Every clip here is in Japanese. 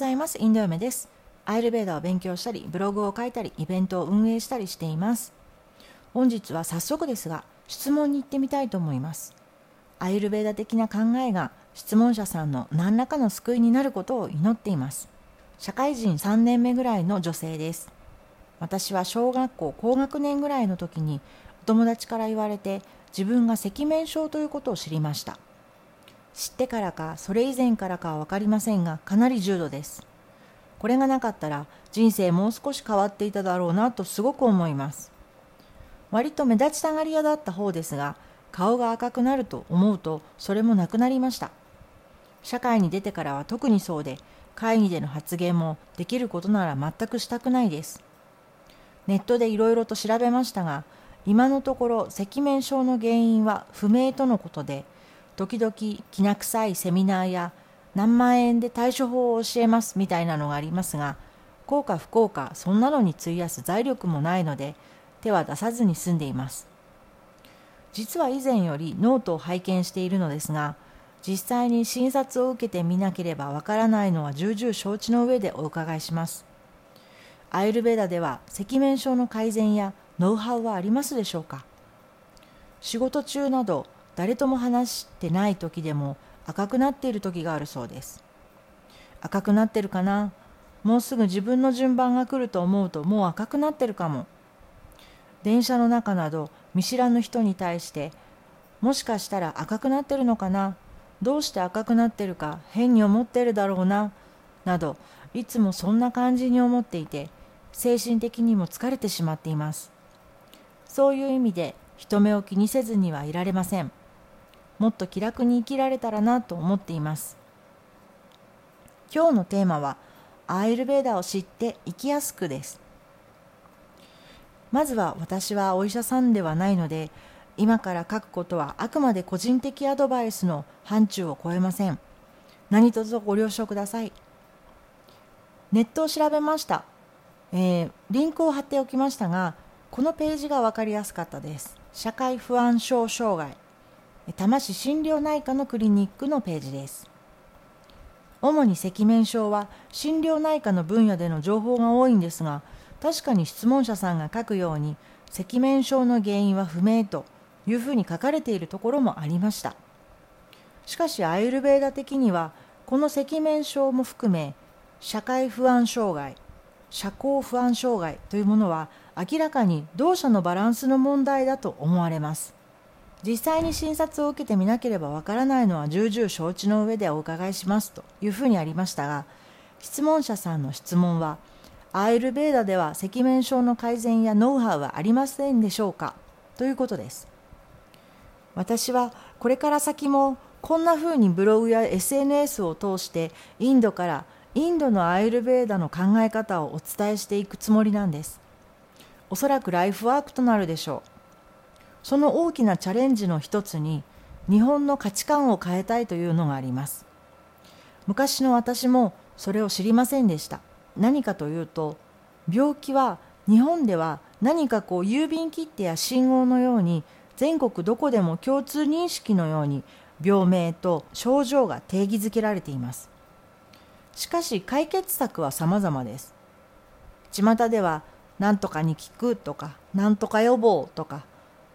ざいます。インド嫁です。アイルベーダを勉強したりブログを書いたりイベントを運営したりしています。本日は早速ですが質問に行ってみたいと思います。アイルベーダ的な考えが質問者さんの何らかの救いになることを祈っています。社会人3年目ぐらいの女性です。私は小学校高学年ぐらいの時にお友達から言われて自分が赤面症ということを知りました。知ってからかそれ以前からかは分かりませんがかなり重度です。これがなかったら人生もう少し変わっていただろうなとすごく思います。割と目立ちたがり屋だった方ですが顔が赤くなると思うとそれもなくなりました。社会に出てからは特にそうで会議での発言もできることなら全くしたくないです。ネットでいろいろと調べましたが今のところ赤面症の原因は不明とのことで時々きな臭いセミナーや何万円で対処法を教えますみたいなのがありますが幸か不幸かそんなのに費やす財力もないので手は出さずに済んでいます。実は以前よりノートを拝見しているのですが実際に診察を受けてみなければわからないのは重々承知の上でお伺いします。アーユルヴェーダでは赤面症の改善やノウハウはありますでしょうか？仕事中など誰とも話してない時でも赤くなっている時があるそうです。赤くなってるかな？もうすぐ自分の順番が来ると思うともう赤くなってるかも。電車の中など見知らぬ人に対してもしかしたら赤くなってるのかな？どうして赤くなってるか変に思ってるだろうな？などいつもそんな感じに思っていて精神的にも疲れてしまっています。そういう意味で人目を気にせずにはいられません。もっと気楽に生きられたらなと思っています。今日のテーマはアイルベーダを知って生きやすくです。まずは私はお医者さんではないので今から書くことはあくまで個人的アドバイスの範疇を超えません。何卒ご了承ください。ネットを調べました、えー、リンクを貼っておきましたがこのページが分かりやすかったです。社会不安症障害。多摩市心療内科のクリニックのページです。主に赤面症は心療内科の分野での情報が多いんですが確かに質問者さんが書くように赤面症の原因は不明というふうに書かれているところもありました。しかしアイルベーダ的にはこの赤面症も含め社会不安障害社交不安障害というものは明らかに同社のバランスの問題だと思われます。実際に診察を受けてみなければわからないのは重々承知の上でお伺いしますというふうにありましたが質問者さんの質問はアイルベーダでは赤面症の改善やノウハウはありませんでしょうか？ということです。私はこれから先もこんなふうにブログや SNS を通してインドからインドのアイルベーダの考え方をお伝えしていくつもりなんです。おそらくライフワークとなるでしょう。その大きなチャレンジの一つに日本の価値観を変えたいというのがあります。昔の私もそれを知りませんでした。何かというと病気は日本では何かこう郵便切手や信号のように全国どこでも共通認識のように病名と症状が定義づけられています。しかし解決策は様々です。巷では何とかに効くとか何とか予防とか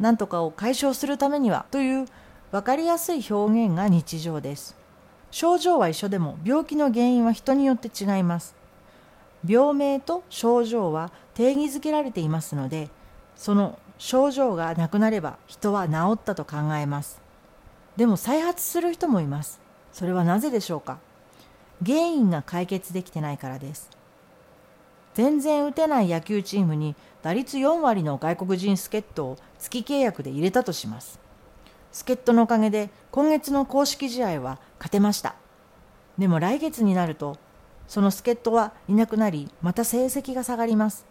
何とかを解消するためにはという分かりやすい表現が日常です。症状は一緒でも病気の原因は人によって違います。病名と症状は定義づけられていますのでその症状がなくなれば人は治ったと考えます。でも再発する人もいます。それはなぜでしょうか？原因が解決できてないからです。全然打てない野球チームに打率4割の外国人助っ人を月契約で入れたとします。助っ人のおかげで今月の公式試合は勝てました。でも来月になるとその助っ人はいなくなりまた成績が下がります。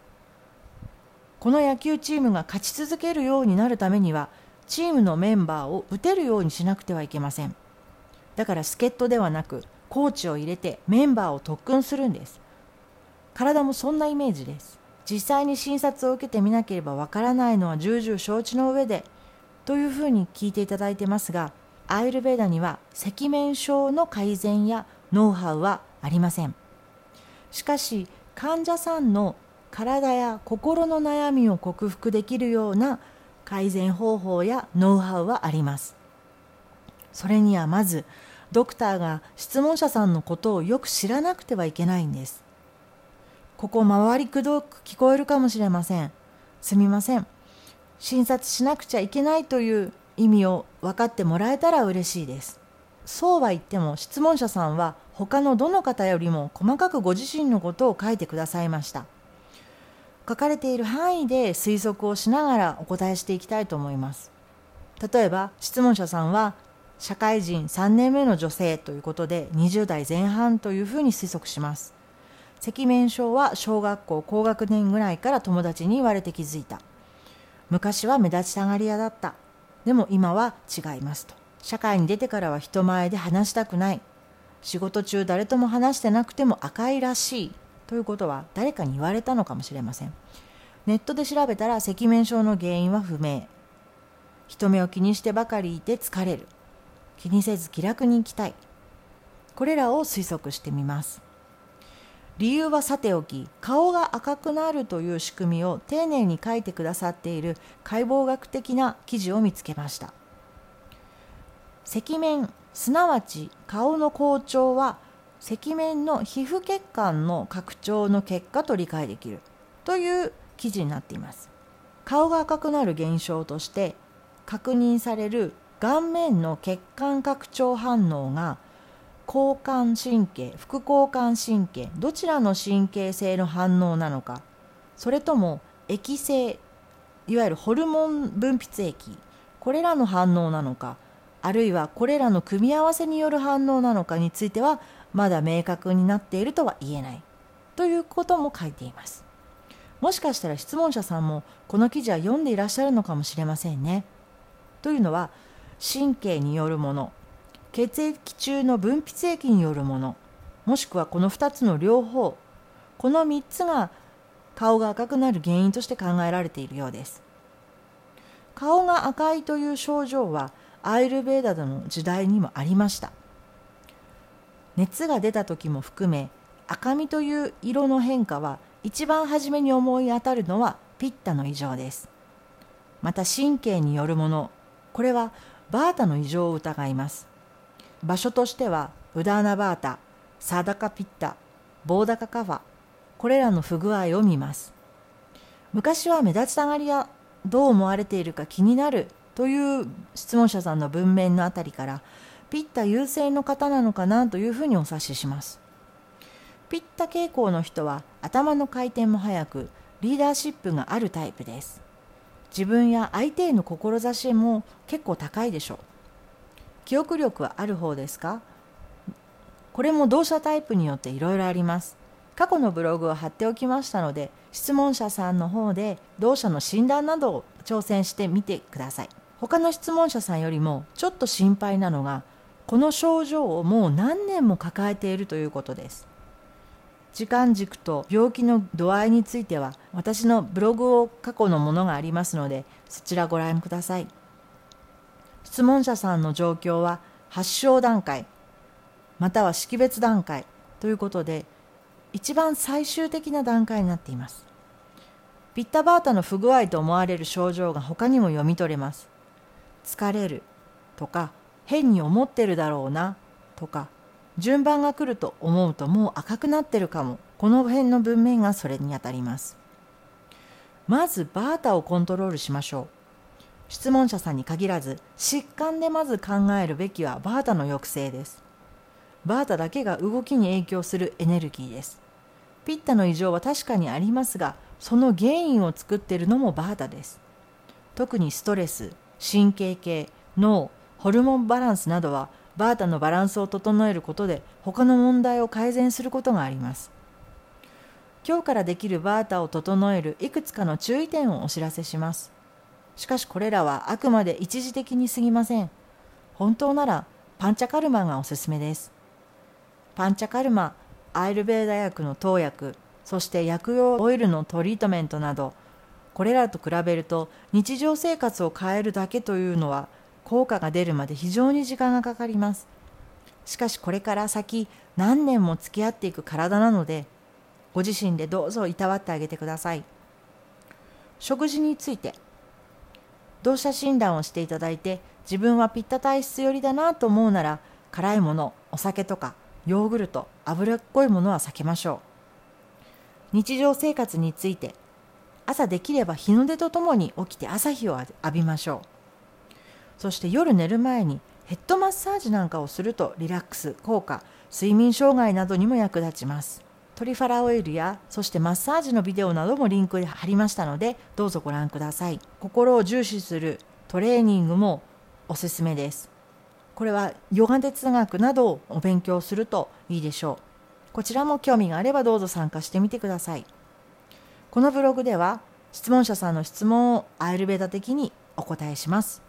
この野球チームが勝ち続けるようになるためにはチームのメンバーを打てるようにしなくてはいけません。だから助っ人ではなくコーチを入れてメンバーを特訓するんです。体もそんなイメージです。実際に診察を受けてみなければわからないのは重々承知の上でというふうに聞いていただいてますがアイルベーダには赤面症の改善やノウハウはありません。しかし患者さんの体や心の悩みを克服できるような改善方法やノウハウはあります。それにはまずドクターが質問者さんのことをよく知らなくてはいけないんです。ここ回りくどく聞こえるかもしれません。すみません。診察しなくちゃいけないという意味を分かってもらえたら嬉しいです。そうは言っても質問者さんは他のどの方よりも細かくご自身のことを書いてくださいました。書かれている範囲で推測をしながらお答えしていきたいと思います。例えば質問者さんは社会人3年目の女性ということで20代前半というふうに推測します。赤面症は小学校高学年ぐらいから友達に言われて気づいた。昔は目立ちたがり屋だった。でも今は違いますと。社会に出てからは人前で話したくない。仕事中誰とも話してなくても赤いらしい。ということは誰かに言われたのかもしれません。ネットで調べたら赤面症の原因は不明。人目を気にしてばかりいて疲れる。気にせず気楽に生きたい。これらを推測してみます。理由はさておき顔が赤くなるという仕組みを丁寧に書いてくださっている解剖学的な記事を見つけました。赤面すなわち顔の好調は赤面の皮膚血管の拡張の結果と理解できるという記事になっています。顔が赤くなる現象として確認される顔面の血管拡張反応が交感神経副交感神経どちらの神経性の反応なのか。それとも液性いわゆるホルモン分泌液これらの反応なのかあるいはこれらの組み合わせによる反応なのかについてはまだ明確になっているとは言えない。ということも書いています。もしかしたら質問者さんもこの記事は読んでいらっしゃるのかもしれませんね。というのは神経によるもの血液中の分泌液によるものもしくはこの2つの両方この3つが顔が赤くなる原因として考えられているようです。顔が赤いという症状はアイルベーダの時代にもありました。熱が出た時も含め赤みという色の変化は一番初めに思い当たるのはピッタの異常です。また神経によるものこれはバータの異常を疑います。場所としてはウダーナバータサダカピッタボーダカカファこれらの不具合を見ます。昔は目立ちたがりやどう思われているか気になるという質問者さんの文面のあたりからピッタ優勢の方なのかなというふうにお察しします。ピッタ傾向の人は頭の回転も速くリーダーシップがあるタイプです。自分や相手への志も結構高いでしょう。記憶力はある方ですか？これも同社タイプによっていろいろあります。過去のブログを貼っておきましたので質問者さんの方で同社の診断などを挑戦してみてください。他の質問者さんよりもちょっと心配なのがこの症状をもう何年も抱えているということです。時間軸と病気の度合いについては私のブログを過去のものがありますのでそちらご覧ください。質問者さんの状況は発症段階または識別段階ということで一番最終的な段階になっています。ピッタバータの不具合と思われる症状が他にも読み取れます。疲れるとか変に思ってるだろうなとか順番が来ると思うともう赤くなってるかも。この辺の文面がそれにあたります。まずバータをコントロールしましょう。質問者さんに限らず疾患でまず考えるべきはバータの抑制です。バータだけが動きに影響するエネルギーです。ピッタの異常は確かにありますがその原因を作っているのもバータです。特にストレス神経系脳ホルモンバランスなどはバータのバランスを整えることで他の問題を改善することがあります。今日からできるバータを整えるいくつかの注意点をお知らせします。しかしこれらはあくまで一時的に過ぎません。本当ならパンチャカルマがおすすめです。パンチャカルマアイルベーダ薬の投薬そして薬用オイルのトリートメントなどこれらと比べると日常生活を変えるだけというのは効果が出るまで非常に時間がかかります。しかしこれから先何年も付き合っていく体なのでご自身でどうぞいたわってあげてください。食事について。同社診断をしていただいて自分はピッタ体質寄りだなと思うなら辛いものお酒とかヨーグルト脂っこいものは避けましょう。日常生活について朝できれば日の出とともに起きて朝日を浴びましょう。そして夜寝る前にヘッドマッサージなんかをするとリラックス効果睡眠障害などにも役立ちます。トリファラオイルやそしてマッサージのビデオなどもリンクで貼りましたのでどうぞご覧ください。心を重視するトレーニングもおすすめです。これはヨガ哲学などをお勉強するといいでしょう。こちらも興味があればどうぞ参加してみてください。このブログでは質問者さんの質問をアイルベーダ的にお答えします。